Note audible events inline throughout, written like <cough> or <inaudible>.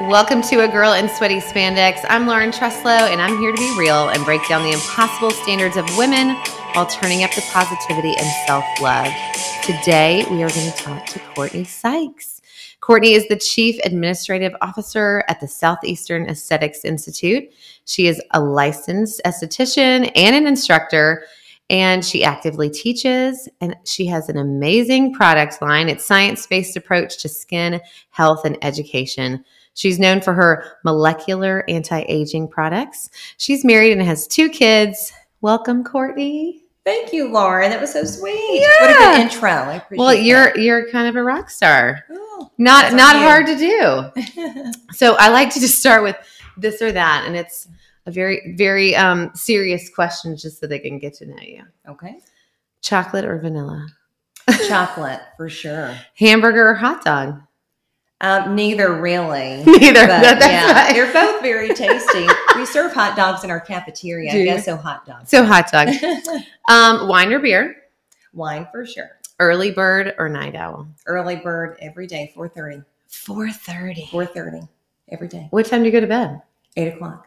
Welcome to A Girl in Sweaty Spandex. I'm Lauren Treslow, and I'm here to be real and break down the impossible standards of women while turning up the positivity and self love. Today, we are going to talk to Courtney Sykes. Courtney is the Chief Administrative Officer at the Southeastern Aesthetics Institute. She is a licensed esthetician and an instructor, and she actively teaches. And she has an amazing product line. It's science-based approach to skin health and education. She's known for her molecular anti-aging products. She's married and has two kids. Welcome, Courtney. Thank you, Lauren. That was so sweet. Yeah. What a good intro. I appreciate Well, you're that. you're kind of a rock star. Oh, Not not hard to do. <laughs> So I like to just start with this or that, and it's a very very um, serious question, just so they can get to know you. okay. Chocolate or vanilla? Chocolate for sure. <laughs> Hamburger or hot dog? Um, neither really. <laughs> Neither. But, that's yeah, right. they're both very tasty. we serve hot dogs in our cafeteria. Do I guess so. Hot dogs. So hot dog. <laughs> Um, wine or beer? Wine for sure. Early bird or night owl? Early bird every day. Four thirty. Four thirty. Four thirty every day. What time do you go to bed? Eight o'clock.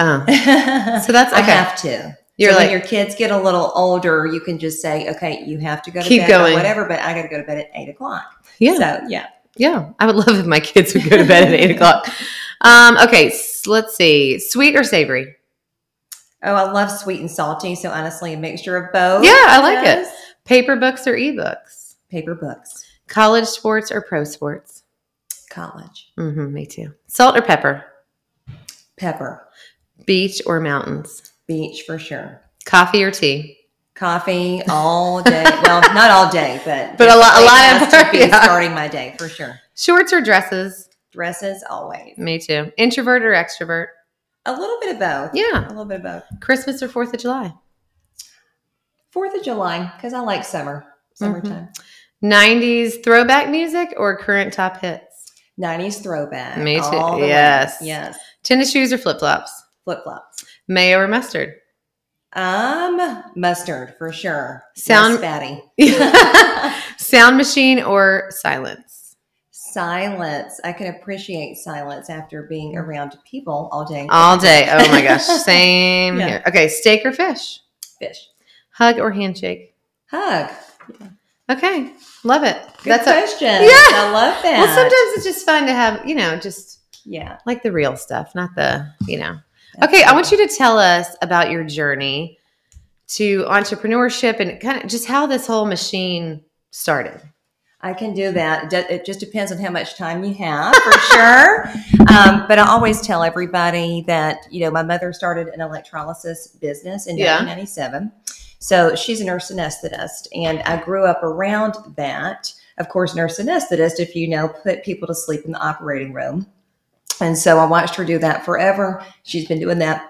Oh, <laughs> so that's I okay. have to. You're so like when your kids get a little older, you can just say, "Okay, you have to go to Keep bed going. or whatever." But I got to go to bed at eight o'clock. yeah, So yeah. Yeah. I would love if my kids would go to bed at eight <laughs> o'clock. Um, okay, s- let's see. Sweet or savory? Oh, I love sweet and salty. So honestly, a mixture of both. Yeah, I like it. Paper books or ebooks? Paper books, College sports or pro sports? college, Mm-hmm, me too. Salt or pepper? pepper, Beach or mountains? beach for sure. Coffee or tea? Coffee all day. well, not all day, but But a lot- a lot of- to <laughs> yeah. starting my day for sure. Shorts or dresses? Dresses always. Me too. Introvert or extrovert? A little bit of both. Yeah. A little bit of both. Christmas or Fourth of July? Fourth of July because I like summer, summertime. Mm-hmm. 90s throwback music or current top hits? 90s throwback. Me too. the way. Yes. Yes. Tennis shoes or flip flops? Flip flops. Mayo or mustard? Um, mustard for sure. Sound- fatty. <laughs> Sound machine or silence? silence. I can appreciate silence after being around people all day. All day. Oh my <laughs> gosh. Same Yeah. here. Okay. Steak or fish? Fish. Hug or handshake? Hug. Okay. Love it. Good That's a, question. Yeah. I love that. well, sometimes it's just fun to have, you know, just Yeah. like the real stuff, not the, you know. Okay, I want you to tell us about your journey to entrepreneurship and kind of just how this whole machine started. I can do that. It It just depends on how much time you have, for <laughs> sure. Um, but I always tell everybody that you know my mother started an electrolysis business in Yeah. 1997, so she's a nurse anesthetist, and I grew up around that. Of course, nurse anesthetist, if you know, put people to sleep in the operating room, and so I watched her do that forever. She's been doing that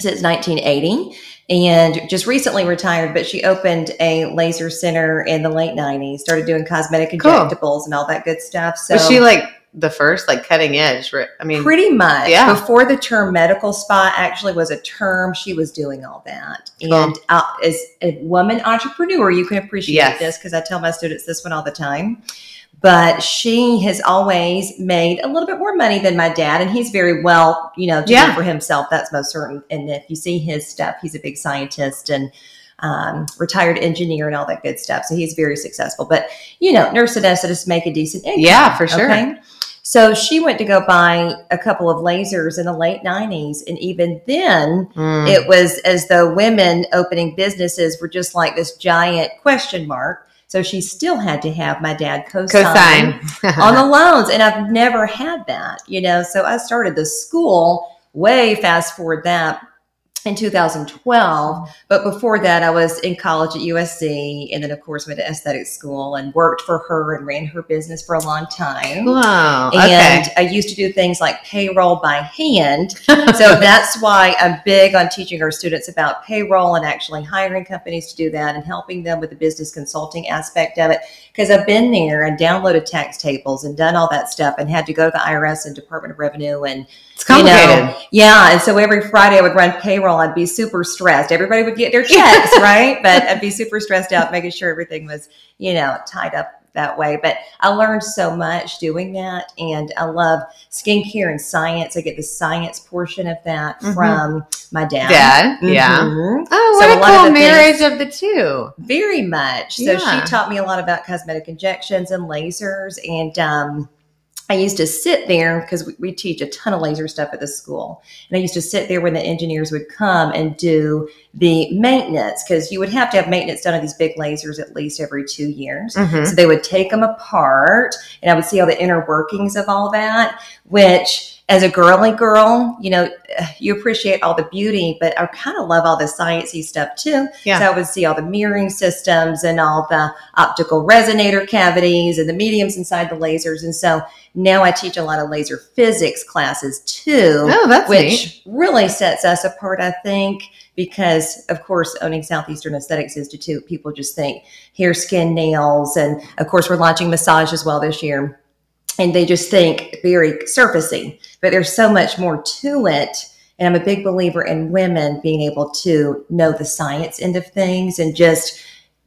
since 1980 and just recently retired, but she opened a laser center in the late 90s, started doing cosmetic Cool. injectables and all that good stuff. So Was she like the first, like cutting edge? right? I mean, pretty much Yeah. before the term medical spa actually was a term, she was doing all that. Cool. And uh, as a woman entrepreneur, you can appreciate Yes. this because I tell my students this one all the time. But she has always made a little bit more money than my dad, and he's very well, you know, to Yeah. for himself. That's most certain. And if you see his stuff, he's a big scientist and um, retired engineer and all that good stuff. So he's very successful. But you know, nurse anesthetists make a decent income. Yeah, for sure. So she went to go buy a couple of lasers in the late 90s. And even then, mm, it was as though women opening businesses were just like this giant question mark. So she still had to have my dad co-sign, cosign. <laughs> on the loans. And I've never had that, you know. So I started the school way fast forward that in 2012. But before that, I was in college at USC. And then, of course, went to aesthetic school and worked for her and ran her business for a long time. wow. Okay. And I used to do things like payroll by hand. <laughs> So that's why I'm big on teaching our students about payroll and actually hiring companies to do that and helping them with the business consulting aspect of it. Because I've been there and downloaded tax tables and done all that stuff and had to go to the IRS and Department of Revenue and it's you know, yeah, and so every Friday I would run payroll. I'd be super stressed. Everybody would get their checks, <laughs> right? But I'd be super stressed out, making sure everything was, you know, tied up that way. But I learned so much doing that, and I love skincare and science. I get the science portion of that Mhm. from my dad. Dad, yeah. Mhm. Oh, So what a a lot of cool the marriage of the two. Very much. So Yeah. she taught me a lot about cosmetic injections and lasers. And um, I used to sit there because we, we teach a ton of laser stuff at the school. And I used to sit there when the engineers would come and do the maintenance because you would have to have maintenance done on these big lasers at least every two years. Mhm. So they would take them apart and I would see all the inner workings of all that, which as a girly girl, you know, <sighs> you appreciate all the beauty, but I kind of love all the sciencey stuff too. Yeah. So I would see all the mirroring systems and all the optical resonator cavities and the mediums inside the lasers. And so now I teach a lot of laser physics classes too Oh, that's neat. which really sets us apart, I think, because of course, owning Southeastern Aesthetics Institute, people just think hair, skin, nails, and of course, we're launching massage as well this year, and they just think very surfacey, but there's so much more to it. And I'm a big believer in women being able to know the science end of things and just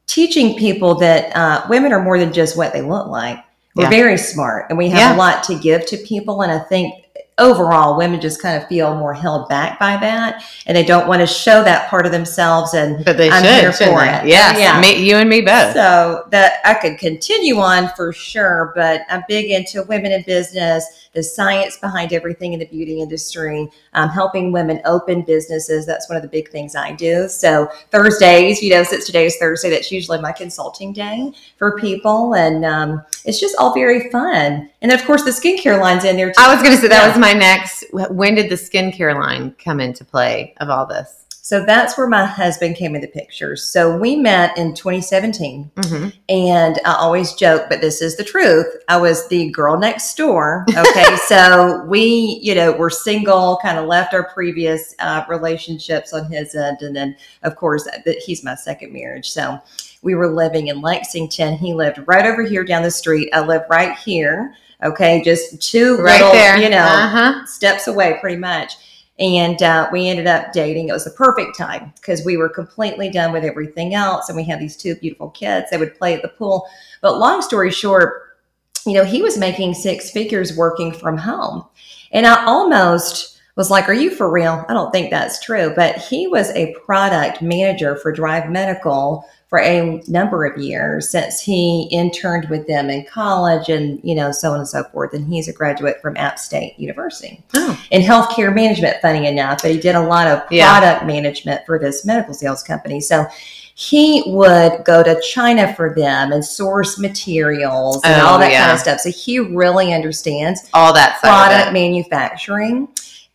teaching people that uh, women are more than just what they look like. We're Yeah. very smart and we have Yeah. a lot to give to people. And I think overall, women just kind of feel more held back by that and they don't want to show that part of themselves. And But they I'm should, here for they? it. Yes, Yeah. me, you and me both. so that I could continue on for sure, but I'm big into women in business, the science behind everything in the beauty industry, um, helping women open businesses. That's one of the big things I do. So Thursdays, you know, since today is Thursday, that's usually my consulting day for people, and um, it's just all very fun. And of course, the skincare line's in there too. I was going to say that Yeah. was my next. When did the skincare line come into play of all this? So that's where my husband came in the picture. So we met in 2017. hmm And I always joke, but this is the truth. I was the girl next door. Okay. <laughs> so we, you know, were single, kind of left our previous uh, relationships on his end. And then, of course, he's my second marriage. So we were living in Lexington. He lived right over here down the street. I live right here. Okay. Just two Right little, there, you know, Uh huh. steps away pretty much. And uh, we ended up dating. It was the perfect time because we were completely done with everything else. And we had these two beautiful kids. They would play at the pool. But long story short, you know, he was making six figures working from home. And I almost was like, Are you for real? I don't think that's true. But he was a product manager for Drive Medical for a number of years since he interned with them in college and, you know, so on and so forth. And he's a graduate from App State University Oh, in healthcare management, funny enough, but he did a lot of Yeah. product management for this medical sales company. So he would go to China for them and source materials and Oh, all that yeah. kind of stuff. So he really understands all that product manufacturing.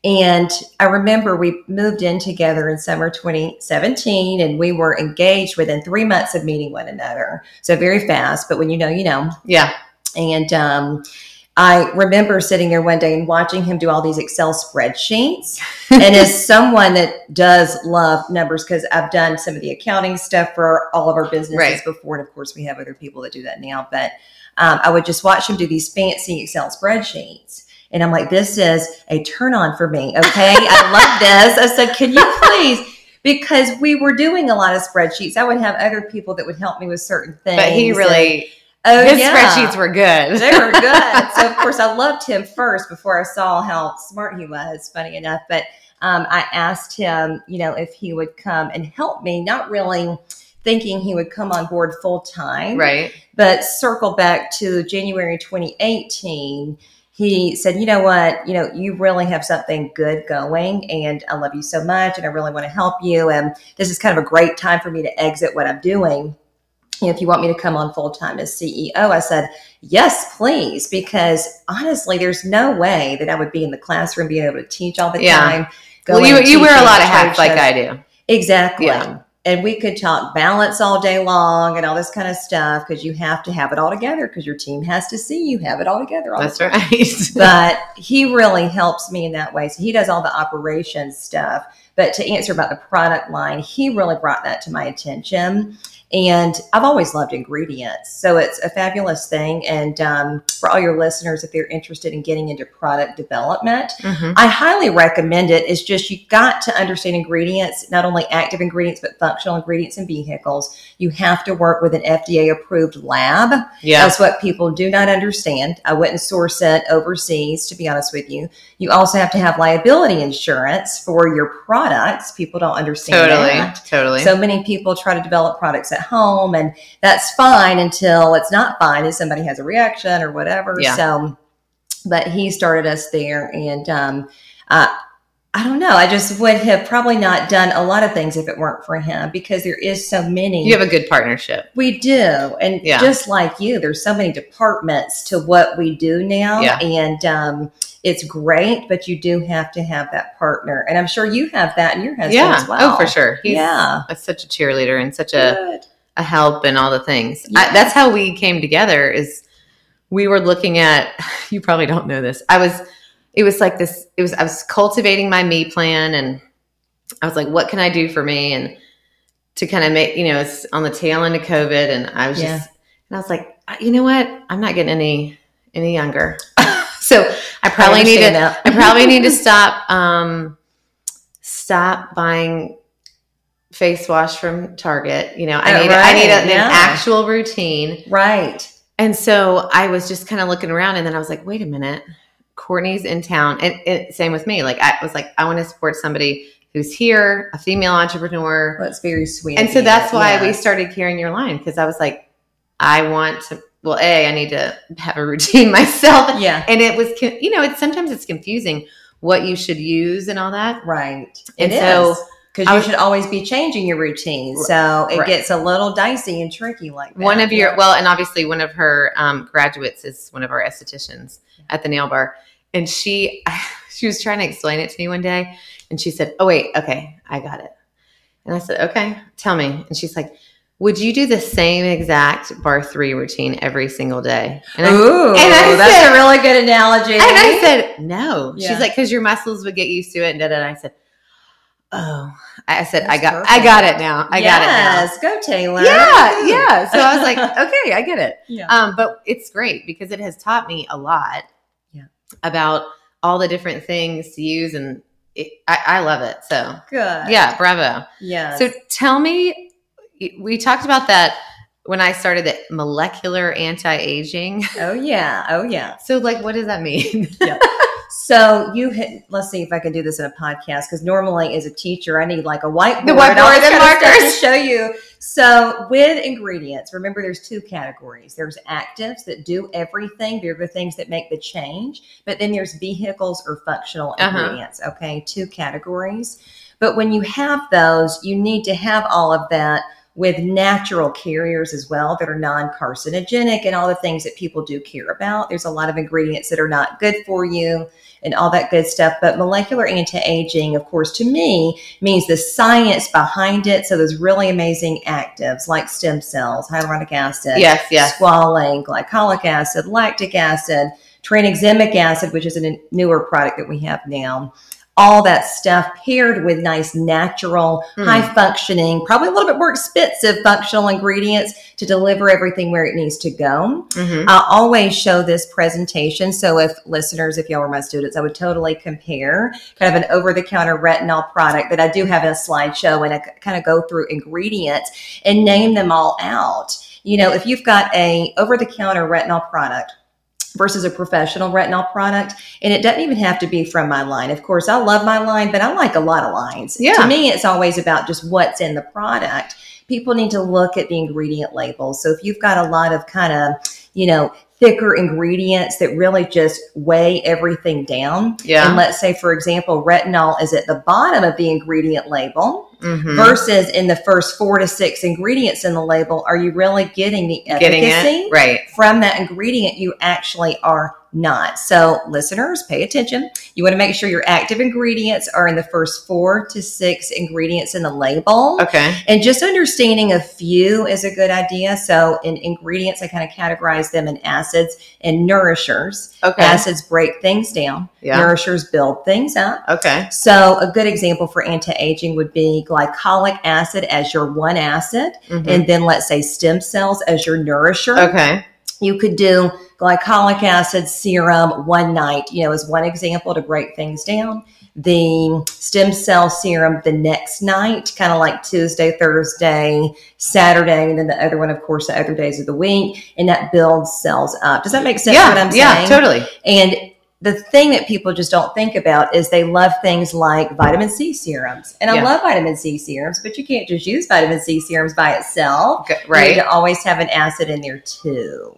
And I remember we moved in together in summer 2017 and we were engaged within three months of meeting one another. So very fast, but when you know, you know. Yeah. And um, I remember sitting there one day and watching him do all these Excel spreadsheets. <laughs> and as someone that does love numbers, because I've done some of the accounting stuff for all of our businesses Right. before, and of course we have other people that do that now. But um, I would just watch him do these fancy Excel spreadsheets. And I'm like, this is a turn on for me. Okay. I love this. I said, can you please? Because we were doing a lot of spreadsheets. I would have other people that would help me with certain things. But he and- really, oh, his yeah. spreadsheets were good. They were good. <laughs> so of course I loved him first before I saw how smart he was, funny enough. But um, I asked him, you know, if he would come and help me, not really thinking he would come on board full time. right. But circle back to January 2018. He said, you know what, you know, you really have something good going and I love you so much and I really want to help you. And this is kind of a great time for me to exit what I'm doing. You know, if you want me to come on full time as CEO, I said, yes, please, because honestly, there's no way that I would be in the classroom being able to teach all the Yeah. time. Well, you, you wear a lot of hats like. I do. Exactly. Yeah. And we could talk balance all day long and all this kind of stuff because you have to have it all together because your team has to see you have it all together. All That's right. <laughs> But he really helps me in that way. So he does all the operations stuff. But to answer about the product line, he really brought that to my attention. And I've always loved ingredients. So it's a fabulous thing. And um, for all your listeners, if they're interested in getting into product development, Mhm. I highly recommend it. It's just you got to understand ingredients, not only active ingredients, but functional ingredients in vehicles. You have to work with an FDA approved lab. Yeah. That's what people do not understand. I wouldn't source it overseas, to be honest with you. You also have to have liability insurance for your products. People don't understand Totally. that. Totally. So many people try to develop products at home, and that's fine until it's not fine and somebody has a reaction or whatever. Yeah. So, but he started us there, and um, uh, I don't know. I just would have probably not done a lot of things if it weren't for him because there is so many. you have a good partnership. We do. And Yeah. just like you, there's so many departments to what we do now. Yeah. And um, it's great, but you do have to have that partner. And I'm sure you have that in your husband Yeah. as well. Oh, for sure. He's yeah. a- such a cheerleader and such a, Good. a help and all the things. Yeah. I, that's how we came together is we were looking at, <laughs> you probably don't know this. I was, it was like this, it was, I was cultivating my me plan and I was like, what can I do for me? And to kind of make, you know, it's on the tail end of COVID and I was Yeah. just, and I was like, you know what? I'm not getting any, any younger. <laughs> so I probably need to. I probably need to stop um stop buying face wash from Target. You know, I Oh, need I need a, right, an actual routine. Right. And so I was just kind of looking around and then I was like, wait a minute. Courtney's in town. And, and same with me. Like I was like, I want to support somebody who's here, a female entrepreneur. Well, it's very sweet. And so that's why we started carrying your line because I was like, I want to well, A, I need to have a routine <laughs> myself Yeah. and it was you know it's sometimes it's confusing what you should use and all that Right. And It so. Because you should always be changing your routine. So it Right. gets a little dicey and tricky like that. one of your well and obviously one of her um, graduates is one of our estheticians at the nail bar and she <laughs> she was trying to explain it to me one day and she said oh wait okay i got it and i said okay tell me and she's like would you do the same exact barre3 routine every single day and I, Ooh, and I that's said- a really good analogy. And I said, no. Yeah. She's like, because your muscles would get used to it. And, da. I said, oh. I said, I That's got, it now. I perfect. got it now. I yes, go Taylor. got it now. Yeah, yeah. So I was like, <laughs> okay, I get it. Yeah. Um, but it's great because it has taught me a lot Yeah. about all the different things to use, and it, I, I love it. So Good. yeah, bravo. Yeah. So tell me, we talked about that when I started the molecular anti-aging. oh yeah. Oh yeah. <laughs> So like, what does that mean? <laughs> So you hit. Let's see if I can do this in a podcast because normally as a teacher I need like a whiteboard, The whiteboard and markers. to show you. So with ingredients, remember there's two categories. There's actives that do everything. They're the things that make the change. But then there's vehicles or functional Uh-huh. ingredients. Okay, two categories. But when you have those, you need to have all of that with natural carriers as well that are non carcinogenic and all the things that people do care about. There's a lot of ingredients that are not good for you and all that good stuff. But molecular anti aging, of course, to me means the science behind it. So there's really amazing actives like stem cells, hyaluronic acid, yes, yes. squalane, glycolic acid, lactic acid, tranexamic acid, which is a newer product that we have now. All that stuff paired with nice, natural, Mm. high functioning, probably a little bit more expensive functional ingredients to deliver everything where it needs to go. Mhm. I always show this presentation. So if listeners, if y'all were my students, I would totally compare kind of an over-the-counter retinol product that I do have in a slideshow and I kind of go through ingredients and name them all out. You know, if you've got a over-the-counter retinol product versus a professional retinol product, and it doesn't even have to be from my line. Of course, I love my line, but I like a lot of lines. Yeah. To me, it's always about just what's in the product people need to look at the ingredient labels. So if you've got a lot of kind of, you know, thicker ingredients that really just weigh everything down. Yeah. And let's say, for example, retinol is at the bottom of the ingredient label Mhm. versus in the first four to six ingredients in the label. Are you really getting the Getting efficacy it right. from that ingredient? You actually are not. So, listeners, pay attention. You want to make sure your active ingredients are in the first four to six ingredients in the label. Okay. And just understanding a few is a good idea. So, in ingredients, I kind of categorize them in acids and nourishers. Okay. Acids break things down, Yeah. nourishers build things up. Okay. So, a good example for anti aging would be glycolic acid as your one acid, Mhm. and then let's say stem cells as your nourisher. okay. You could do glycolic acid serum one night, you know, as one example to break things down. The stem cell serum the next night, kind of like Tuesday, Thursday, Saturday, and then the other one, of course, the other days of the week, and that builds cells up. Does that make sense? yeah, what I'm yeah, saying? totally. And the thing that people just don't think about is they love things like vitamin C serums. And I love vitamin C serums, but you can't just use vitamin C serums by itself. Right, You need to always have an acid in there too.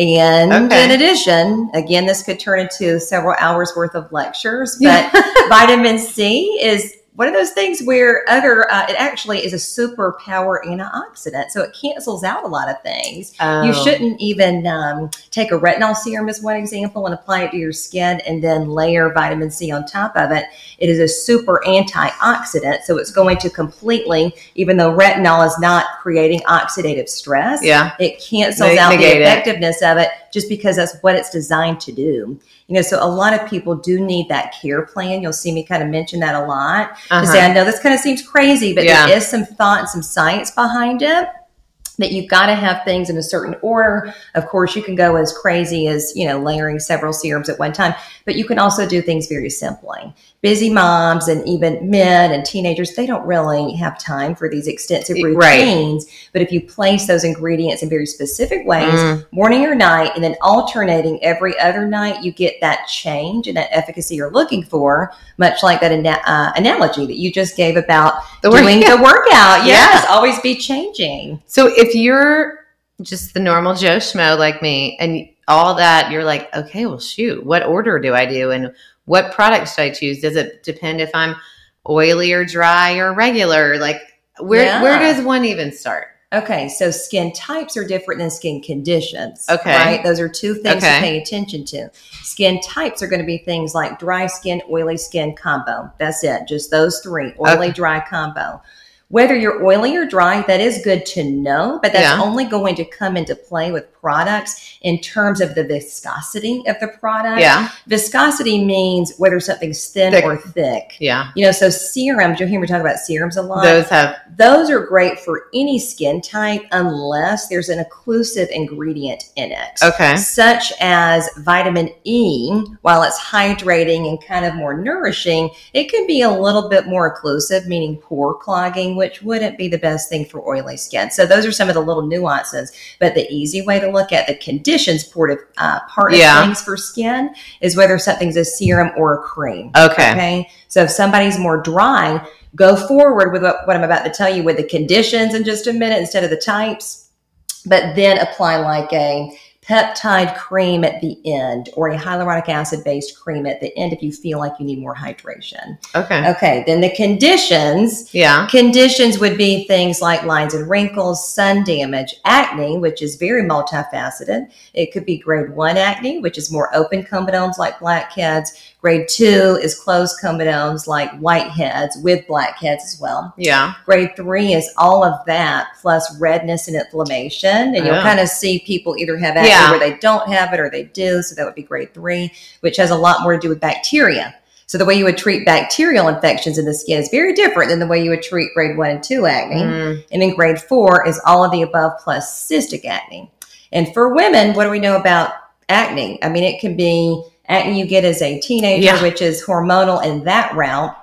And Okay. in addition, again, this could turn into several hours worth of lectures, but <laughs> vitamin C is one of those things where other uh, it actually is a superpower antioxidant, so it cancels out a lot of things. You Oh. shouldn't even um, take a retinol serum as one example and apply it to your skin and then layer vitamin C on top of it. It is a super antioxidant, so it's going to completely, even though retinol is not creating oxidative stress, Yeah. it cancels Neg- out the negate it. effectiveness of it just because that's what it's designed to do. You know, so a lot of people do need that care plan. You'll see me kind of mention that a lot Uh-huh. say, I know this kind of seems crazy, but Yeah. there is some thought and some science behind it. That you've got to have things in a certain order. Of course, you can go as crazy as, you know, layering several serums at one time, but you can also do things very simply. Busy moms and even men and teenagers, they don't really have time for these extensive Right. routines. But if you place those ingredients in very specific ways, Mm. morning or night, and then alternating every other night, you get that change and that efficacy you're looking for, much like that ana- uh, analogy that you just gave about The work- doing the <laughs> workout. Yes, Yeah. always be changing. So if you're just the normal Joe Schmo like me and all that, you're like, okay, well, shoot, what order do I do? And what products should I choose? Does it depend if I'm oily or dry or regular? Like, where, Yeah. where does one even start? Okay, so skin types are different than skin conditions. Okay. Right? Those are two things Okay. to pay attention to. Skin types are going to be things like dry skin, oily skin combo. That's it. Just those three oily, Okay. dry combo. Whether you're oily or dry, that is good to know, but that's Yeah. only going to come into play with products in terms of the viscosity of the product. Yeah. Viscosity means whether something's thin Thick. or thick. Yeah. You know, so serums, you'll hear me talk about serums a lot Those have, those are great for any skin type unless there's an occlusive ingredient in it. okay. Such as vitamin E, while it's hydrating and kind of more nourishing, it can be a little bit more occlusive, meaning pore clogging, which wouldn't be the best thing for oily skin. So, those are some of the little nuances. But the easy way to look at the conditions part of, uh, part Yeah. of things for skin is whether something's a serum or a cream. Okay. Okay. So if somebody's more dry, go forward with what, what I'm about to tell you with the conditions in just a minute instead of the types, but then apply like a peptide cream at the end or a hyaluronic acid based cream at the end if you feel like you need more hydration. Okay. Okay. Then the conditions Yeah. Conditions would be things like lines and wrinkles, sun damage, acne, which is very multifaceted. It could be grade one acne, which is more open comedones like blackheads. Grade two is closed comedones like whiteheads with blackheads as well. Yeah. Grade three is all of that plus redness and inflammation. And you'll kind of see people either have acne Yeah. where they don't have it or they do. So that would be grade three, which has a lot more to do with bacteria. So the way you would treat bacterial infections in the skin is very different than the way you would treat grade one and two acne. Mm. And then grade four is all of the above plus cystic acne. And for women, what do we know about acne? I mean, it can be acne you get as a teenager, Yeah. which is hormonal in that route.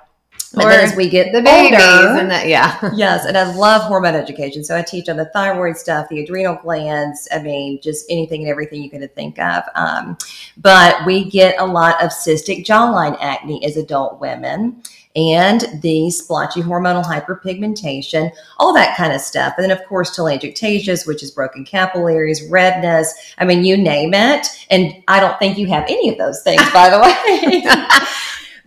But Or as we get The babies older, and that, yeah. <laughs> yes, and I love hormone education. So I teach on the thyroid stuff, the adrenal glands. I mean, just anything and everything you can think of. Um, but we get a lot of cystic jawline acne as adult women. And the splotchy hormonal hyperpigmentation, all that kind of stuff. And then, of course, telangiectasias, which is broken capillaries, redness. I mean, you name it. And I don't think you have any of those things, by the way. <laughs>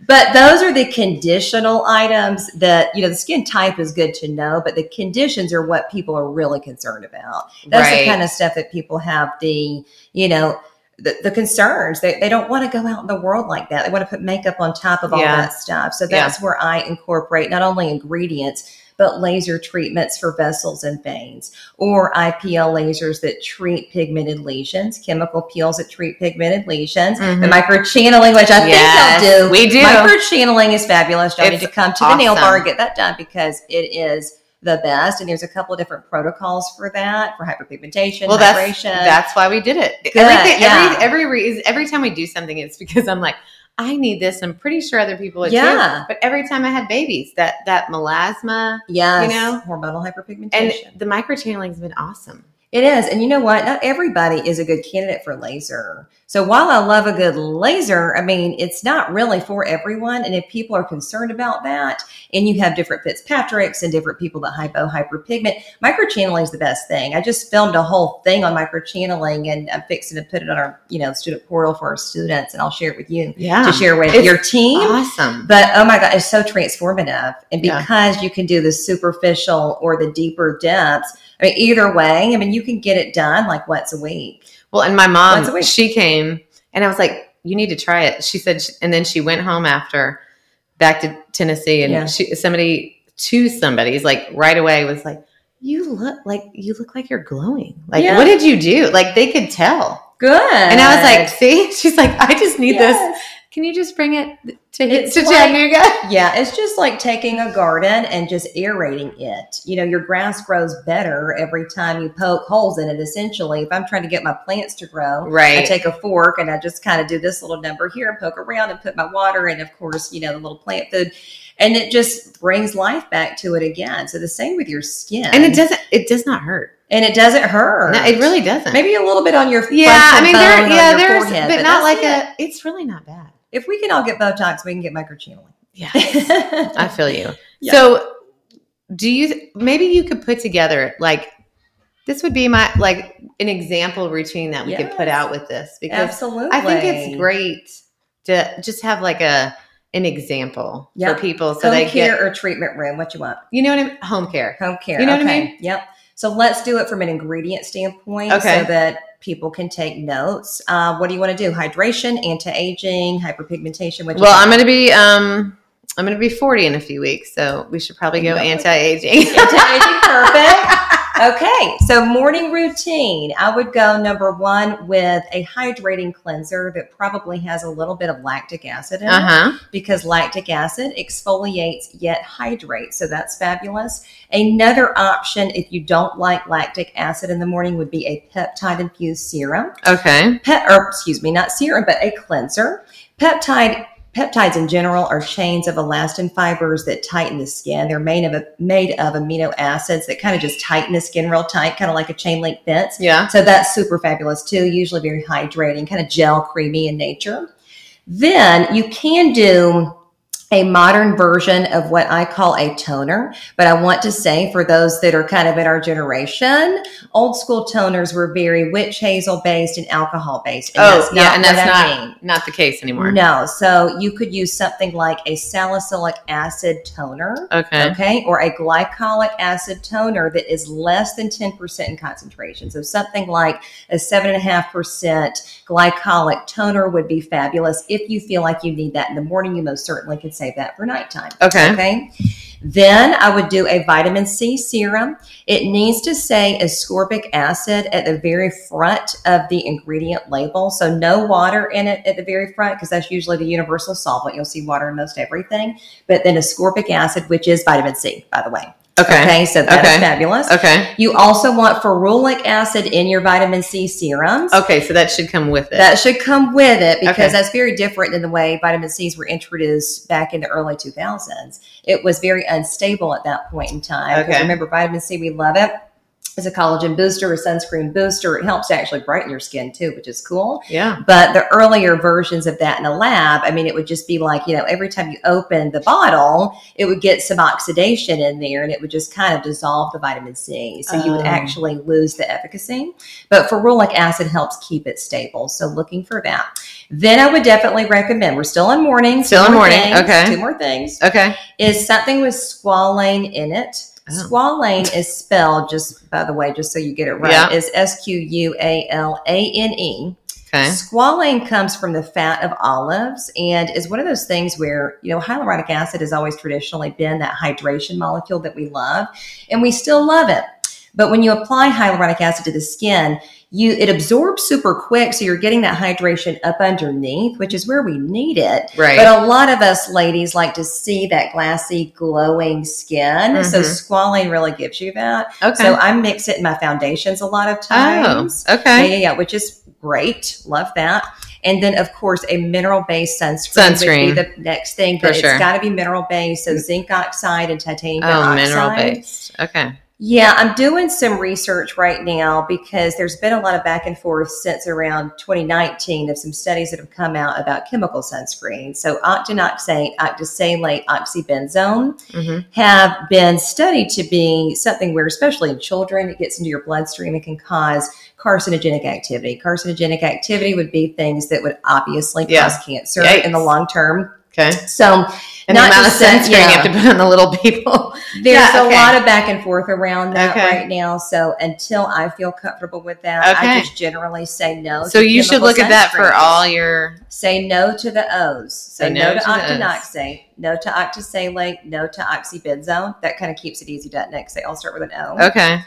But those are the conditional items that, you know, the skin type is good to know, but the conditions are what people are really concerned about. That's Right. the kind of stuff that people have the, you know, the, the concerns. They, they don't want to go out in the world like that. They want to put makeup on top of all Yeah. that stuff. So that's where I incorporate not only ingredients, but laser treatments for vessels and veins, or IPL lasers that treat pigmented lesions, chemical peels that treat pigmented lesions, the Mhm. microchanneling, which I Yes, think y'all do. we do. Microchanneling is fabulous. Y'all need to come to the nail bar and get that done because it is the best. And there's a couple of different protocols for that for hyperpigmentation, well, that's hydration. that's why we did it. Good, Everything, yeah. every every every time we do something, it's <laughs> because I'm like, I need this. I'm pretty sure other people would Yeah. too. But every time I had babies, that that melasma yes, you know? hormonal hyperpigmentation, and the microchanneling has been awesome. It is. And you know what? Not everybody is a good candidate for laser. So while I love a good laser, I mean, it's not really for everyone. And if people are concerned about that, and you have different Fitzpatricks and different people that hypo hyperpigment, microchanneling is the best thing. I just filmed a whole thing on microchanneling and I'm fixing to put it on our, you know, student portal for our students and I'll share it with you Yeah, to share with It's your team. awesome. But oh my God, it's so transformative. And Yeah. because you can do the superficial or the deeper depths, I mean, either way, I mean, you can get it done like once a week. Well, and my mom, she came and I was like, you need to try it. She said, and then she went home after back to Tennessee and Yeah. she, somebody to somebody's like right away was like, you look like, you look like you're glowing. Like, Yeah. what did you do? Like they could tell. Good. And I was like, see, <laughs> she's like, I just need this. Yes. Can you just bring it to, It's to like- Chattanooga? <laughs> Yeah, it's just like taking a garden and just aerating it. You know, your grass grows better every time you poke holes in it. Essentially, if I'm trying to get my plants to grow, right, I take a fork and I just kind of do this little number here and poke around and put my water and of course, you know, the little plant food. And it just brings life back to it again. So the same with your skin. and it doesn't, it does not hurt. and it doesn't hurt. No, it really doesn't. maybe a little bit on your yeah, I mean, there, yeah, there's, forehead, but, not like that's a, it's really not bad. If we can all get Botox, we can get microchanneling. Yeah. <laughs> I feel you. Yeah. So, do you maybe you could put together like this would be my like an example routine that we could put out with this because Absolutely. I think it's great to just have like a an example Yeah. for people so Home they care get or treatment room. What you want? you know what I mean home care. Home care. You know what I mean? Yep. So let's do it from an ingredient standpoint Okay. so that people can take notes. Uh, what do you want to do? Hydration, anti-aging, hyperpigmentation. Well. I'm going to be um I'm going to be 40 in a few weeks, so we should probably go anti-aging. Anti-aging, <laughs> perfect. Okay, so morning routine. I would go number one with a hydrating cleanser that probably has a little bit of lactic acid in it. uh-huh. because lactic acid exfoliates yet hydrates. So that's fabulous. Another option, if you don't like lactic acid in the morning, would be a peptide infused serum. Okay. Pet, or excuse me, not serum, but a cleanser. Peptide. Peptides in general are chains of elastin fibers that tighten the skin. They're made of made of amino acids that kind of just tighten the skin real tight, kind of like a chain link fence. Yeah. So that's super fabulous too. Usually very hydrating, kind of gel creamy in nature. Then you can do a modern version of what I call a toner. But I want to say for those that are kind of in our generation, old school toners were very witch hazel based and alcohol based. Oh, yeah, and that's I not mean. not the case anymore. No, so you could use something like a salicylic acid toner, Okay. okay, or a glycolic acid toner that is less than 10% in concentration. So something like a 7.5% glycolic toner would be fabulous. If you feel like you need that in the morning, you most certainly can save that for nighttime. Okay. Okay. Then I would do a vitamin C serum. It needs to say ascorbic acid at the very front of the ingredient label. So no water in it at the very front because that's usually the universal solvent. You'll see water in most everything. But then ascorbic acid, which is vitamin C, by the way. Okay. Okay. So that is Okay. fabulous. Okay. You also want ferulic acid in your vitamin C serums. Okay. So that should come with it. That should come with it because Okay. that's very different than the way vitamin C's were introduced back in the early 2000s. It was very unstable at that point in time. Okay. Remember, vitamin C, we love it. It's a collagen booster, a sunscreen booster. It helps to actually brighten your skin too, which is cool. yeah. But the earlier versions of that in a lab, I mean, it would just be like, you know, every time you open the bottle, it would get some oxidation in there and it would just kind of dissolve the vitamin C. So you would Oh. actually lose the efficacy. But ferulic acid helps keep it stable. So looking for that. Then I would definitely recommend, we're still in morning. Still in morning, things, okay. Two more things Okay. is something with squalane in it. Oh. Squalane is spelled just by the way, just so you get it right, Yeah. is S Q U A L A N E. Okay. Squalane comes from the fat of olives and is one of those things where, you know, hyaluronic acid has always traditionally been that hydration molecule that we love, and we still love it. But when you apply hyaluronic acid to the skin, you it absorbs super quick, so you're getting that hydration up underneath, which is where we need it. Right. But a lot of us ladies like to see that glassy, glowing skin. So Mhm. squalane really gives you that. okay. So I mix it in my foundations a lot of times. oh, okay. yeah, yeah, which is great. Love that. And then, of course, a mineral based sunscreen, Sunscreen. would be the next thing. For But sure. it's got to be mineral based. So zinc oxide and titanium Oh, dioxide. mineral based. Okay. Yeah, I'm doing some research right now because there's been a lot of back and forth since around 2019 of some studies that have come out about chemical sunscreen. So octinoxate, octisalate, oxybenzone hmm have been studied to be something where, especially in children, it gets into your bloodstream and can cause carcinogenic activity. Carcinogenic activity would be things that would obviously Yeah. cause cancer Yikes. in the long term. Okay. So And Not the amount of just that- sunscreen yeah. you have to put on the little people. <laughs> there's Yeah, a lot of back and forth around that Okay. right now. So until I feel comfortable with that, I just generally say no. So you should look at that for all your. Say no to the O's. Say Say no, no to, to octinoxate, no to octisalate, no to oxybenzone. That kind of keeps it easy, doesn't it? 'Cause they all start with an O. Okay.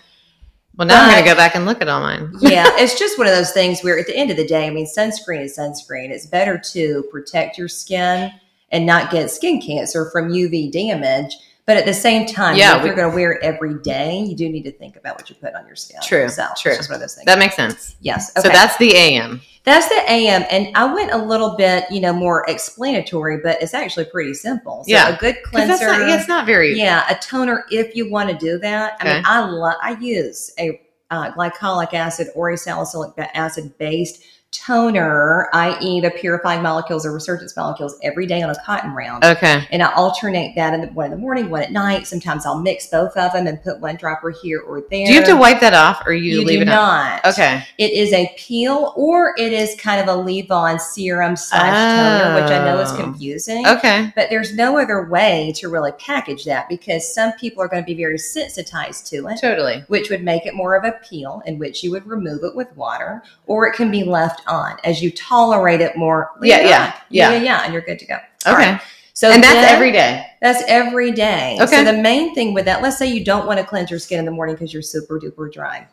Well, now I'm going to go back and look at all mine. <laughs> yeah, it's just one of those things where at the end of the day, I mean, sunscreen is sunscreen. It's better to protect your skin and not get skin cancer from UV damage. But at the same time, Yeah, if we- you're going to wear it every day, you do need to think about what you put on your skin. True, So true. It's just one of those things. That makes sense. yes. So that's the AM. That's the AM, and I went a little bit, you know, more explanatory, but it's actually pretty simple. So Yeah. a good cleanser. not, yeah, it's not very. Yeah, a toner if you want to do that. I mean, I love. I use a uh, glycolic acid or a salicylic acid based toner, i.e., the purifying molecules or resurgence molecules, every day on a cotton round. Okay. And I alternate that in the, one in the morning, one at night. Sometimes I'll mix both of them and put one dropper here or there. Do you have to wipe that off or you, You leave it on? not. Okay. It is a peel or it is kind of a leave-on serum slash toner, which I know is Oh. confusing. Okay. But there's no other way to really package that because some people are going to be very sensitized to it, Totally. which would make it more of a peel in which you would remove it with water, or it can be left on as you tolerate it more. Yeah, yeah, yeah. yeah, yeah, and you're good to go. Okay. right. So and that's then- every day. That's every day. Okay. So the main thing with that, let's say you don't want to cleanse your skin in the morning because you're super duper dry.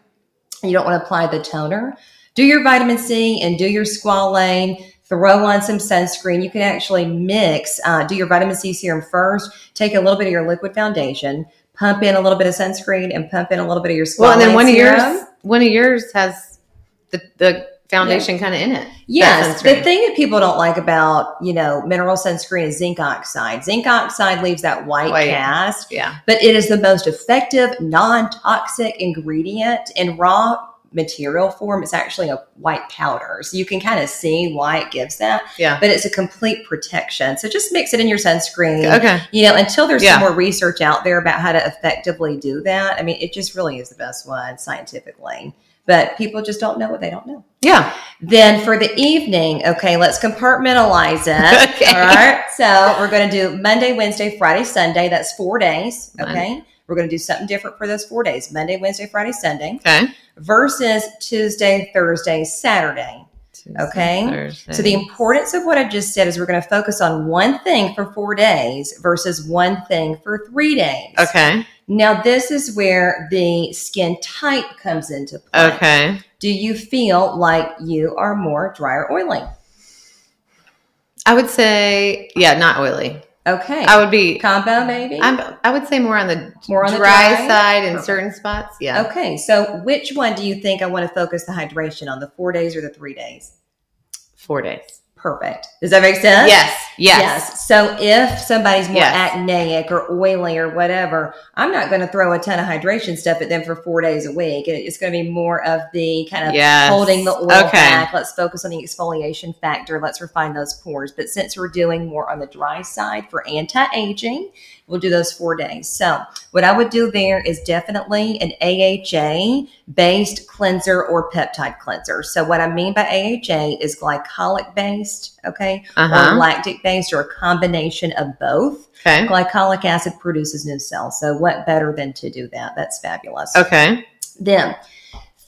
You don't want to apply the toner. Do your vitamin C and do your squalane. Throw on some sunscreen. You can actually mix. Uh, do your vitamin C serum first. Take a little bit of your liquid foundation. Pump in a little bit of sunscreen and pump in a little bit of your squalane Well, and then one of yours, one of yours has the the foundation kind of in it. Yes, the thing that people don't like about you know mineral sunscreen is zinc oxide. Zinc oxide leaves that white, White. cast. Yeah. but it is the most effective non-toxic ingredient in raw material form it's actually a white powder so you can kind of see why it gives that Yeah. but it's a complete protection so just mix it in your sunscreen Okay. you know until there's Yeah. some more research out there about how to effectively do that i mean it just really is the best one scientifically but people just don't know what they don't know Yeah. then for the evening, okay, let's compartmentalize it. <laughs> Okay. All right. So we're going to do Monday, Wednesday, Friday, Sunday. That's four days. Okay. We're going to do something different for those four days Monday, Wednesday, Friday, Sunday Okay. versus Tuesday, Thursday, Saturday. Okay. Thursday. So the importance of what I just said is we're going to focus on one thing for four days versus one thing for three days. Okay. Now, this is where the skin type comes into play. Okay. Do you feel like you are more dry or oily? I would say, yeah, not oily. Okay. I would be. Combo, maybe? I'm. I would say more on the More on the dry, dry? side in certain spots. Yeah. okay. So, which one do you think I want to focus the hydration on, the four days or the three days? Four days. Perfect. Does that make sense? Yes. Yes. So, if somebody's more Yes. acneic or oily or whatever, I'm not going to throw a ton of hydration stuff at them for four days a week. It's going to be more of the kind of Yes. holding the oil Okay. back. Let's focus on the exfoliation factor. Let's refine those pores. But since we're doing more on the dry side for anti aging, we'll do those four days. So, what I would do there is definitely an AHA based cleanser or peptide cleanser. So, what I mean by AHA is glycolic based, okay, Uh or lactic based, or a combination of both. Okay. Glycolic acid produces new cells. So, what better than to do that? That's fabulous. Okay. Then,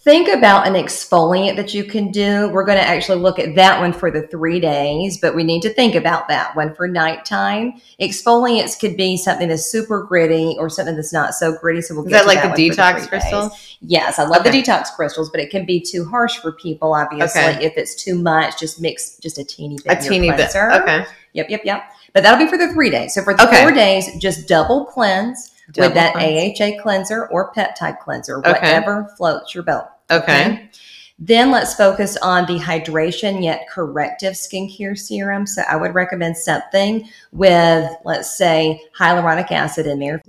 think about an exfoliant that you can do. We're going to actually look at that one for the three days, but we need to think about that one for nighttime. Exfoliants could be something that's super gritty or something that's not so gritty. So we'll Is get that like the one for detox days. crystals? Yes, I love the detox crystals, but it can be too harsh for people. Obviously, Okay. if it's too much, just mix just a teeny bit. A teeny bit. Okay. Yep, yep, yep. But that'll be for the three days. So for the Okay. four days, just double cleanse Double with that cleanse. AHA cleanser or peptide cleanser, Okay. whatever floats your boat. Okay. Then let's focus on the hydration yet corrective skincare serum. So I would recommend something with, let's say, hyaluronic acid in there.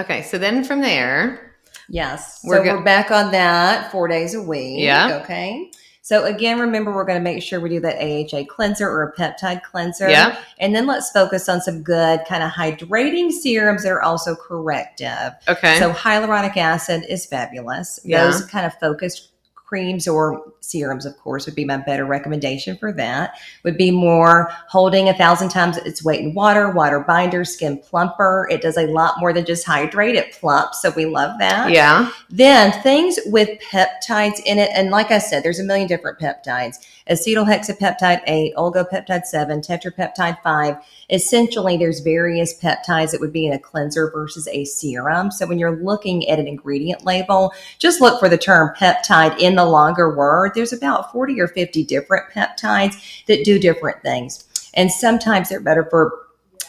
Okay. So then from there, Yes. We're so go- we're back on that four days a week. Yeah. Okay. So again, remember we're going to make sure we do that AHA cleanser or a peptide cleanser. yeah. And then let's focus on some good kind of hydrating serums that are also corrective. Okay. So hyaluronic acid is fabulous. Yeah. Those kind of focused creams or serums, of course, would be my better recommendation for that. Would be more holding a thousand times its weight in water, water binder, skin plumper. It does a lot more than just hydrate. It plumps. So we love that. yeah. Then things with peptides in it, and like I said, there's a million different peptides: acetyl hexapeptide eight, oligopeptide seven, tetrapeptide five. Essentially, there's various peptides that would be in a cleanser versus a serum. So when you're looking at an ingredient label, just look for the term peptide in longer word. There's about 40 or 50 different peptides that do different things, and sometimes they're better for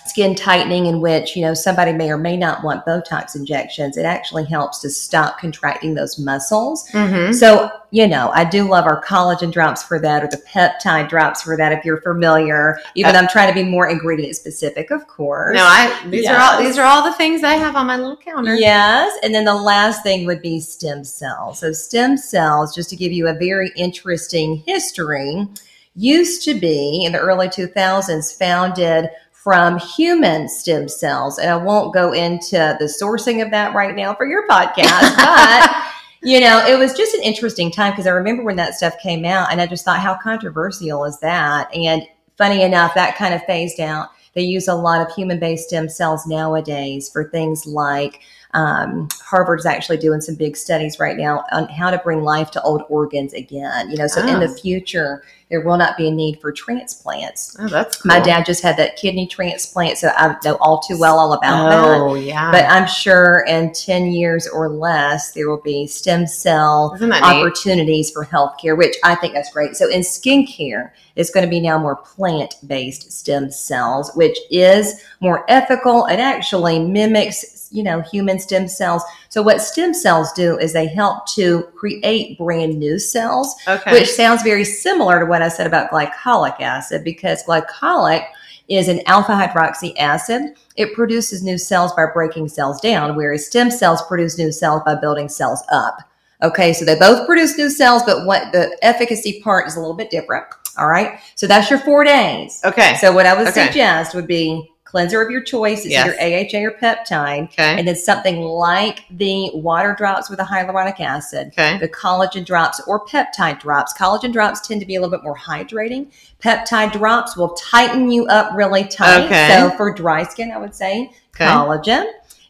skin tightening in which you know somebody may or may not want botox injections it actually helps to stop contracting those muscles Mm-hmm. so you know i do love our collagen drops for that or the peptide drops for that if you're familiar even though i'm trying to be more ingredient specific of course No, I these are all these are all the things I have on my little counter. Yes. And then the last thing would be stem cells. So, stem cells, just to give you a very interesting history, used to be in the early 2000s founded from human stem cells. And I won't go into the sourcing of that right now for your podcast, <laughs> but. You know, it was just an interesting time because I remember when that stuff came out and I just thought, how controversial is that? And funny enough, that kind of phased out. They use a lot of human based stem cells nowadays for things like um, Harvard's actually doing some big studies right now on how to bring life to old organs again. You know, so in Oh. the future, there will not be a need for transplants. Oh, that's cool. My dad just had that kidney transplant, so I know all too well all about that. Oh yeah. But I'm sure in 10 years or less, there will be stem cell Isn't neat? opportunities for healthcare, which I think that's great. So in skincare, it's going to be now more plant-based stem cells, which is more ethical. It actually mimics, you know, human stem cells. So what stem cells do is they help to create brand new cells, Okay. which sounds very similar to what I said about glycolic acid because glycolic is an alpha hydroxy acid. It produces new cells by breaking cells down, whereas stem cells produce new cells by building cells up. Okay, so they both produce new cells, but what the efficacy part is a little bit different. All right, so that's your four days. okay. So what I would Okay. suggest would be cleanser of your choice. It's Yes. either AHA or peptide, okay. and then something like the water drops with a hyaluronic acid Okay. the collagen drops or peptide drops. Collagen drops tend to be a little bit more hydrating. Peptide drops will tighten you up really tight. Okay. So for dry skin, I would say Okay. collagen,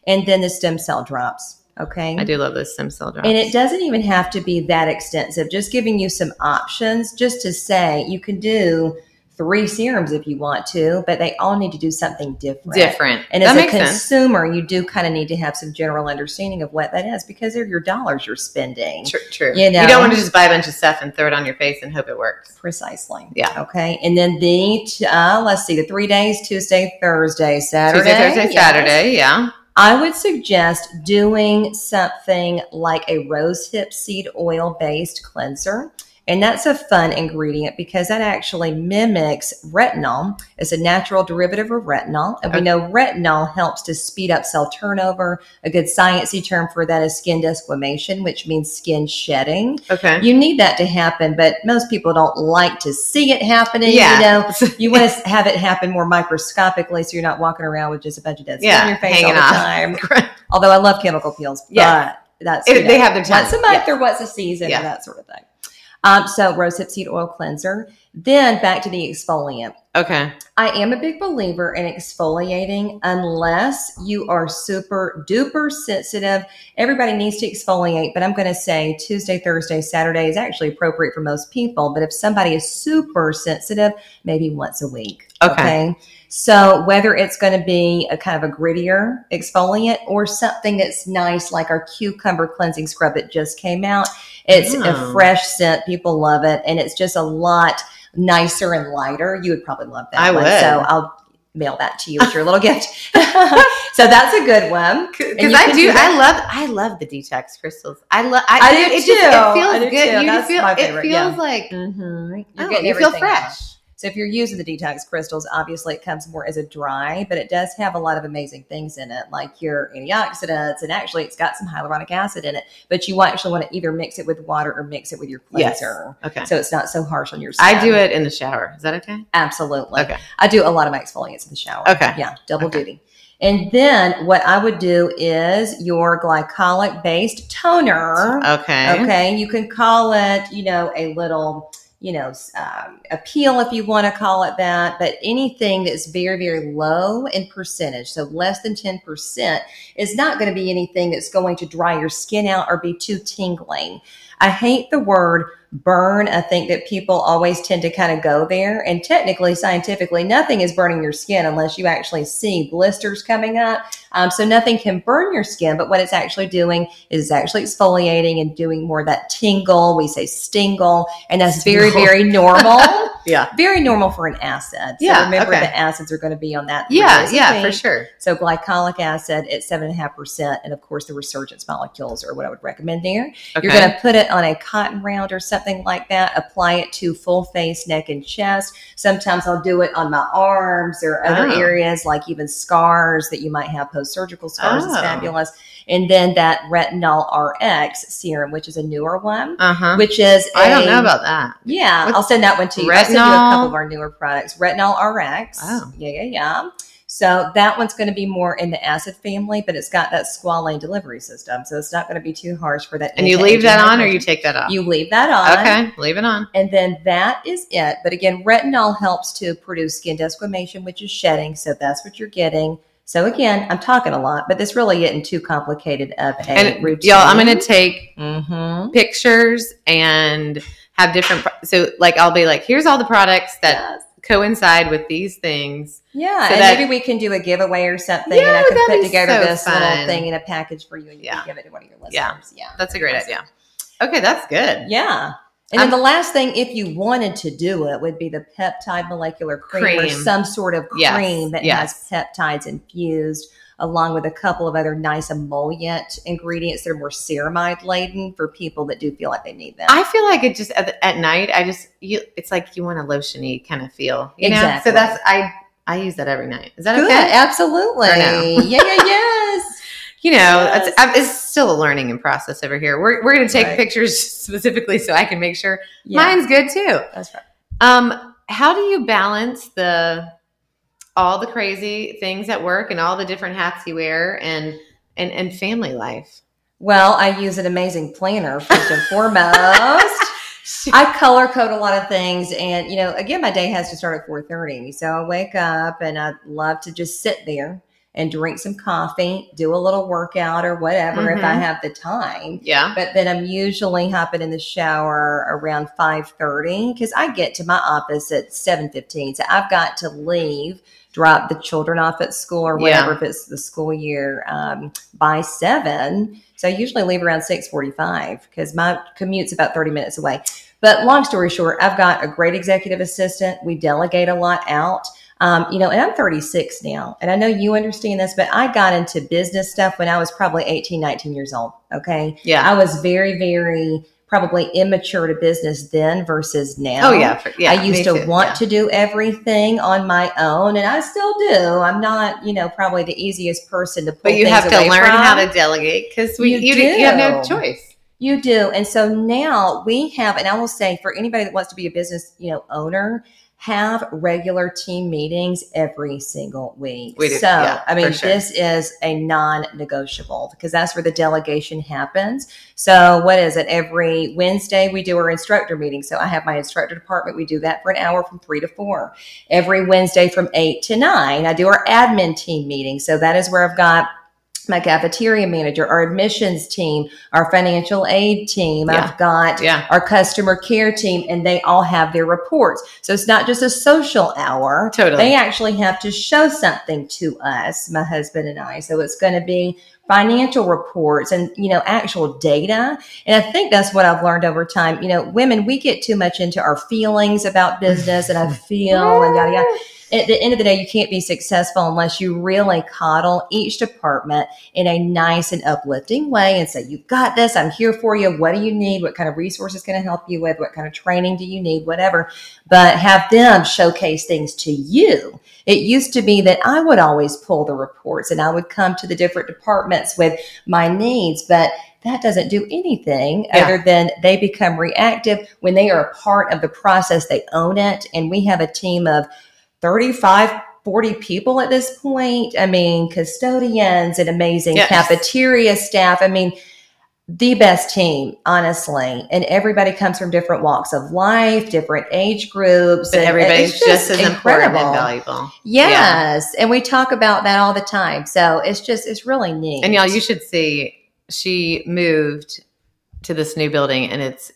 and then the stem cell drops. Okay. I do love those stem cell drops. And it doesn't even have to be that extensive. Just giving you some options, just to say you can do three serums if you want to, but they all need to do something different. different. And that as a makes sense. consumer, you do kind of need to have some general understanding of what that is because they're your dollars you're spending. True. true. You know. you don't want to just buy a bunch of stuff and throw it on your face and hope it works. Precisely. Yeah. Okay. And then the uh, let's see, the three days: Tuesday, Thursday, Saturday. Tuesday, Thursday, Yes. Saturday. Yeah. I would suggest doing something like a rosehip seed oil based cleanser. And that's a fun ingredient because that actually mimics retinol. It's a natural derivative of retinol. And we know retinol helps to speed up cell turnover. A good sciencey term for that is skin desquamation, which means skin shedding. Okay. You need that to happen, but most people don't like to see it happening. Yeah. <laughs> You know, you want to have it happen more microscopically so you're not walking around with just a bunch of dead skin Yeah, on your face hanging all the off. time. <laughs> Although I love chemical peels, Yeah. but that's It- you know, they have their time. once a month Yeah. or once a season Yeah. or that sort of thing. Um, so rosehip seed oil cleanser. Then back to the exfoliant. Okay. I am a big believer in exfoliating unless you are super duper sensitive. Everybody needs to exfoliate, but I'm going to say Tuesday, Thursday, Saturday is actually appropriate for most people. But if somebody is super sensitive, maybe once a week. Okay. So whether it's going to be a kind of a grittier exfoliant or something that's nice, like our cucumber cleansing scrub that just came out, it's Oh. a fresh scent. People love it, and it's just a lot nicer and lighter. You would probably love that. I one. would. So I'll mail that to you as your little gift. <laughs> so that's a good one. <laughs> Because I do, do. I love, I love the detox crystals. I love, I, I do it, just, too. it feels do good. too. You That's feel, it feels yeah. like Mm-hmm. oh, you feel fresh. So if you're using the detox crystals, obviously it comes more as a dry, but it does have a lot of amazing things in it, like your antioxidants, and actually it's got some hyaluronic acid in it. But you actually want to either mix it with water or mix it with your Yes. cleanser, Okay. so it's not so harsh on your skin. I do it in the shower. Is that okay? absolutely. Okay. I do a lot of my exfoliants in the shower. Okay. yeah, double Okay. duty. And then what I would do is your glycolic based toner. Okay. Okay, you can call it, you know, a little, you know, um, a peel if you want to call it that, but anything that's very, very low in percentage, so less than 10%, is not going to be anything that's going to dry your skin out or be too tingling. I hate the word burn. I think that people always tend to kind of go there. And technically, scientifically, nothing is burning your skin unless you actually see blisters coming up. Um, so nothing can burn your skin, but what it's actually doing is it's actually exfoliating and doing more of that tingle. We say stingle, and that's very, very normal. <laughs> Yeah. very normal for an acid. So Yeah, remember okay. the acids are going to be on that. Yeah. Yeah. For sure. So glycolic acid at seven and a half percent, and of course the resurgence molecules are what I would recommend there. Okay. You're going to put it on a cotton round or something like that. Apply it to full face, neck, and chest. Sometimes I'll do it on my arms or other Oh. areas, like even scars that you might have post surgical scars. Oh. fabulous. And then that retinol RX serum, which is a newer one, uh huh. which is I don't know about that. yeah, What's- I'll send that one to you. I'll send you a couple of our newer products. Retinol RX. Oh. Yeah, yeah, yeah. So that one's going to be more in the acid family, but it's got that squalane delivery system. So it's not going to be too harsh for that. And you leave that on, or you take that off? You leave that on. okay. Leave it on. And then that is it. But again, retinol helps to produce skin desquamation, which is shedding. So that's what you're getting. So again, I'm talking a lot, but this really isn't too complicated of a And routine. y'all, I'm gonna take Mhm. pictures and have different. pro- So, like, I'll be like, here's all the products that Yes. coincide with these things. Yeah, So and that- maybe we can do a giveaway or something, Yeah, and I can put together so this little fun. thing in a package for you, and you Yeah. can give it to one of your listeners. Yeah, That's a great idea. Okay, that's good. Yeah. And then the last thing, if you wanted to do it, would be the peptide molecular cream, or some sort of Yes, cream that yes. has peptides infused, along with a couple of other nice emollient ingredients that are more ceramide laden for people that do feel like they need them. I feel like it just at, at night. I just you. It's like you want a lotiony kind of feel, you know. So that's I. I use that every night. Is that Good, okay? absolutely. No? yeah, yeah, yes. You know, Yes. it's, it's still a learning and process over here. We're we're gonna take Right. pictures <laughs> specifically so I can make sure Yeah, mine's good too. that's right. Um, how do you balance the all the crazy things at work and all the different hats you wear and and and family life? Well, I use an amazing planner first and foremost. <laughs> I color code a lot of things, and you know, again, my day has to start at four thirty. So I wake up, and I love to just sit there and drink some coffee, do a little workout or whatever if I Mhm. have the time. Yeah. But then I'm usually hopping in the shower around five thirty because I get to my office at seven fifteen. So I've got to leave, drop the children off at school or whatever Yeah. if it's the school year um, by seven. So I usually leave around six forty-five because my commute's about thirty minutes away. But long story short, I've got a great executive assistant. We delegate a lot out. Um, you know, and I'm 36 now, and I know you understand this, but I got into business stuff when I was probably 18, 19 years old. Okay. Yeah. I was very, very probably immature to business then versus now. oh yeah. For, yeah. I used to too. want Yeah. to do everything on my own, and I still do. I'm not, you know, probably the easiest person to But you things have to learn from. how to delegate because we You you, do. you have no choice. You do. And so now we have, and I will say for anybody that wants to be a business, you know, owner, have regular team meetings every single week. We do, So, yeah, I mean, sure. this is a non negotiable because that's where the delegation happens. So, what is it? Every Wednesday, we do our instructor meeting. So, I have my instructor department. We do that for an hour from three to four. Every Wednesday from eight to nine, I do our admin team meeting. So, that is where I've got my cafeteria manager, our admissions team, our financial aid team. Yeah. I've got Yeah. our customer care team, and they all have their reports. So it's not just a social hour. Totally. They actually have to show something to us, my husband and I. So it's going to be financial reports and you know actual data and i think that's what i've learned over time you know women we get too much into our feelings about business and i <laughs> feel and yada yada at the end of the day, you can't be successful unless you really coddle each department in a nice and uplifting way and say, You've got this. I'm here for you. What do you need? What kind of resources can I help you with? What kind of training do you need? Whatever. But have them showcase things to you. It used to be that I would always pull the reports and I would come to the different departments with my needs, but that doesn't do anything Yeah. other than they become reactive when they are a part of the process. They own it. And we have a team of 35 40 people at this point. I mean custodians and amazing Yes. cafeteria staff. I mean the best team honestly. And everybody comes from different walks of life different age groups. But and everybody's it's just, as important and valuable. yes. And we talk about that all the time. So it's just it's really neat. And y'all, you should see she moved to this new building and it's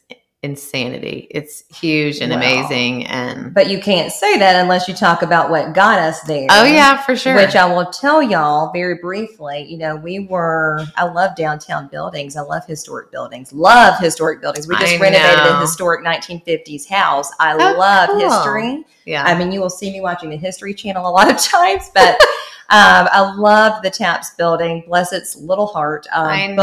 insanity. It's huge and Wow. amazing and but you can't say that unless you talk about what got us there Oh yeah, for sure. Which I will tell y'all very briefly. You know, we were, I love downtown buildings. I love historic buildings. Love historic buildings. We just I renovated know. a historic 1950s house. I Oh, love cool. history. yeah. I mean, you will see me watching the History Channel a lot of <laughs> times, but um, I love the Taps building. Bless its little heart. Um, I know.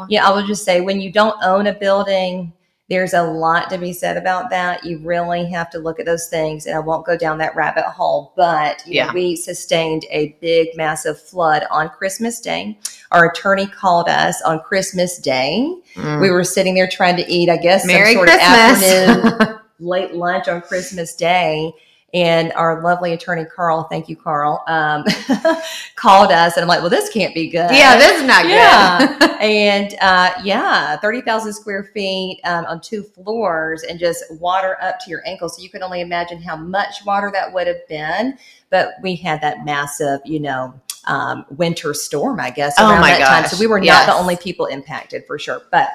But yeah, I will just say when you don't own a building, there's a lot to be said about that. You really have to look at those things, and I won't go down that rabbit hole. But you know, Yeah. we sustained a big, massive flood on Christmas Day. Our attorney called us on Christmas Day. Mm. We were sitting there trying to eat, I guess, Merry some sort Christmas. of afternoon <laughs> late lunch on Christmas Day. And our lovely attorney, Carl, thank you, Carl, um, <laughs> called us. And I'm like, well, this can't be good. yeah, this is not Yeah. good. <laughs> and uh, yeah, 30,000 square feet um, on two floors and just water up to your ankles. So you can only imagine how much water that would have been. But we had that massive, you know, um, winter storm, I guess, Oh my that time. gosh. So we were not Yes. the only people impacted for sure. But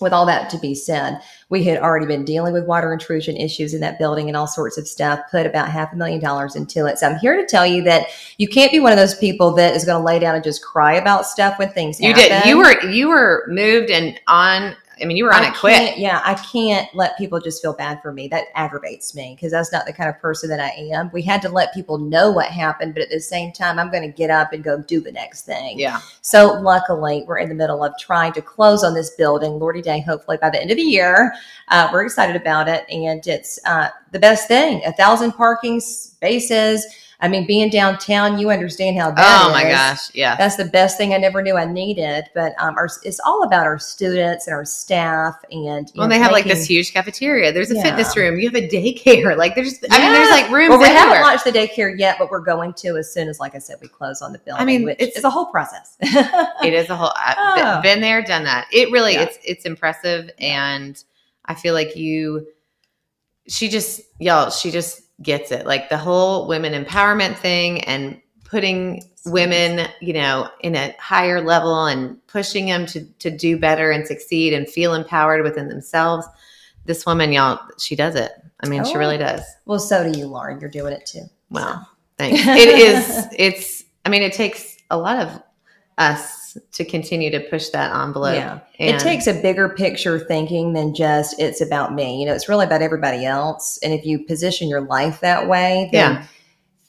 with all that to be said, we had already been dealing with water intrusion issues in that building and all sorts of stuff, put about half a million dollars into it. So I'm here to tell you that you can't be one of those people that is going to lay down and just cry about stuff when things you happen. did. You were you were moved and on. I mean, you were on I it quick. Yeah, I can't let people just feel bad for me. That aggravates me because that's not the kind of person that I am. We had to let people know what happened, but at the same time, I'm going to get up and go do the next thing. Yeah. So luckily, we're in the middle of trying to close on this building, Lordy Day, hopefully by the end of the year. Uh, we're excited about it, and it's uh, the best thing. A thousand parking spaces. I mean, being downtown, you understand how that oh my is. gosh. Yeah. That's the best thing I never knew I needed. But um, our, it's all about our students and our staff, and well, know, they have like this huge cafeteria. There's a Yeah. fitness room. You have a daycare. <laughs> Like there's, I mean, there's like rooms Well, we everywhere. haven't launched the daycare yet, but we're going to as soon as, like I said, we close on the building. I mean, it's- is a whole process. <laughs> it is a whole. I've been- Oh. been there, done that. It really, Yeah. it's it's impressive, and I feel like you. She just, y'all, she just gets it. Like the whole women empowerment thing and putting women, you know, in a higher level and pushing them to to do better and succeed and feel empowered within themselves. This woman, y'all, she does it. I mean, she Oh. really does. well, so do you, Lauren. You're doing it too. Wow. Thanks. It is, it's, I mean, it takes a lot of us to continue to push that envelope. Yeah. And- it takes a bigger picture thinking than just it's about me. You know, it's really about everybody else. And if you position your life that way, then Yeah.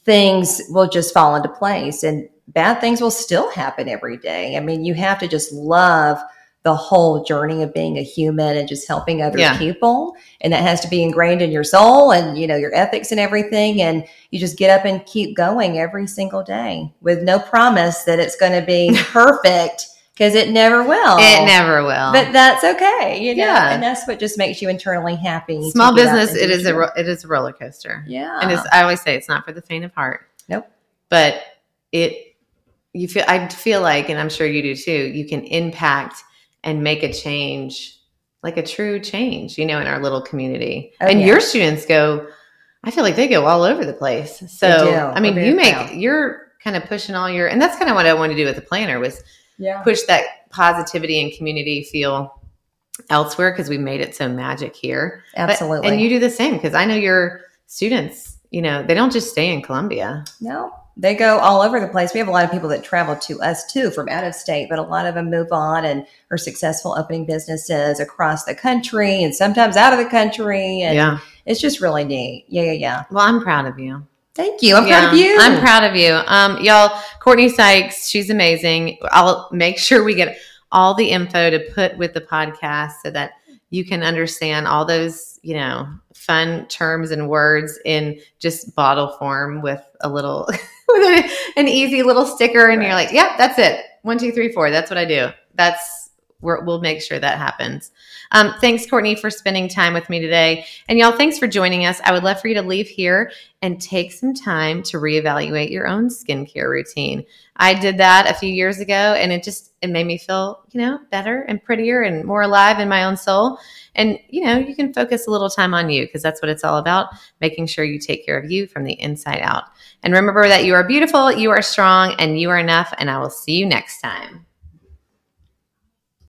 things will just fall into place and bad things will still happen every day. I mean, you have to just love the whole journey of being a human and just helping other Yeah. people. And that has to be ingrained in your soul and, you know, your ethics and everything. And you just get up and keep going every single day with no promise that it's going to be <laughs> perfect because it never will. It never will. But that's okay, you know, Yeah. and that's what just makes you internally happy. Small business, it a ro- it is a roller coaster. yeah, and it's, I always say it's not for the faint of heart. Nope. But it, you feel, I feel like, and I'm sure you do too, you can impact and make a change, like a true change, you know, in our little community. Oh, and yeah. your students go, I feel like they go all over the place. So. I mean, you make, proud. you're kind of pushing all your, and that's kind of what I wanted to do with the planner was yeah, push that positivity and community feel elsewhere because we made it so magic here. But- absolutely. and you do the same because I know your students, you know, they don't just stay in Columbia. No, they go all over the place. We have a lot of people that travel to us too from out of state, but a lot of them move on and are successful opening businesses across the country and sometimes out of the country. And yeah. it's just really neat. Yeah, yeah, yeah. Well, I'm proud of you. Thank you. I'm Yeah, proud of you. I'm proud of you. Um, y'all, Courtney Sykes, she's amazing. I'll make sure we get all the info to put with the podcast so that you can understand all those, you know, fun terms and words in just bottle form with a little, <laughs> <laughs> with a- an easy little sticker. And you're like, yep, that's it. One, two, three, four. That's what I do. That's, we're, we'll make sure that happens. Um, thanks, Courtney, for spending time with me today. And y'all, thanks for joining us. I would love for you to leave here and take some time to reevaluate your own skincare routine. I did that a few years ago and it just it made me feel, you know, better and prettier and more alive in my own soul. And you know, you can focus a little time on you because that's what it's all about, making sure you take care of you from the inside out. And remember that you are beautiful, you are strong, and you are enough, and I will see you next time.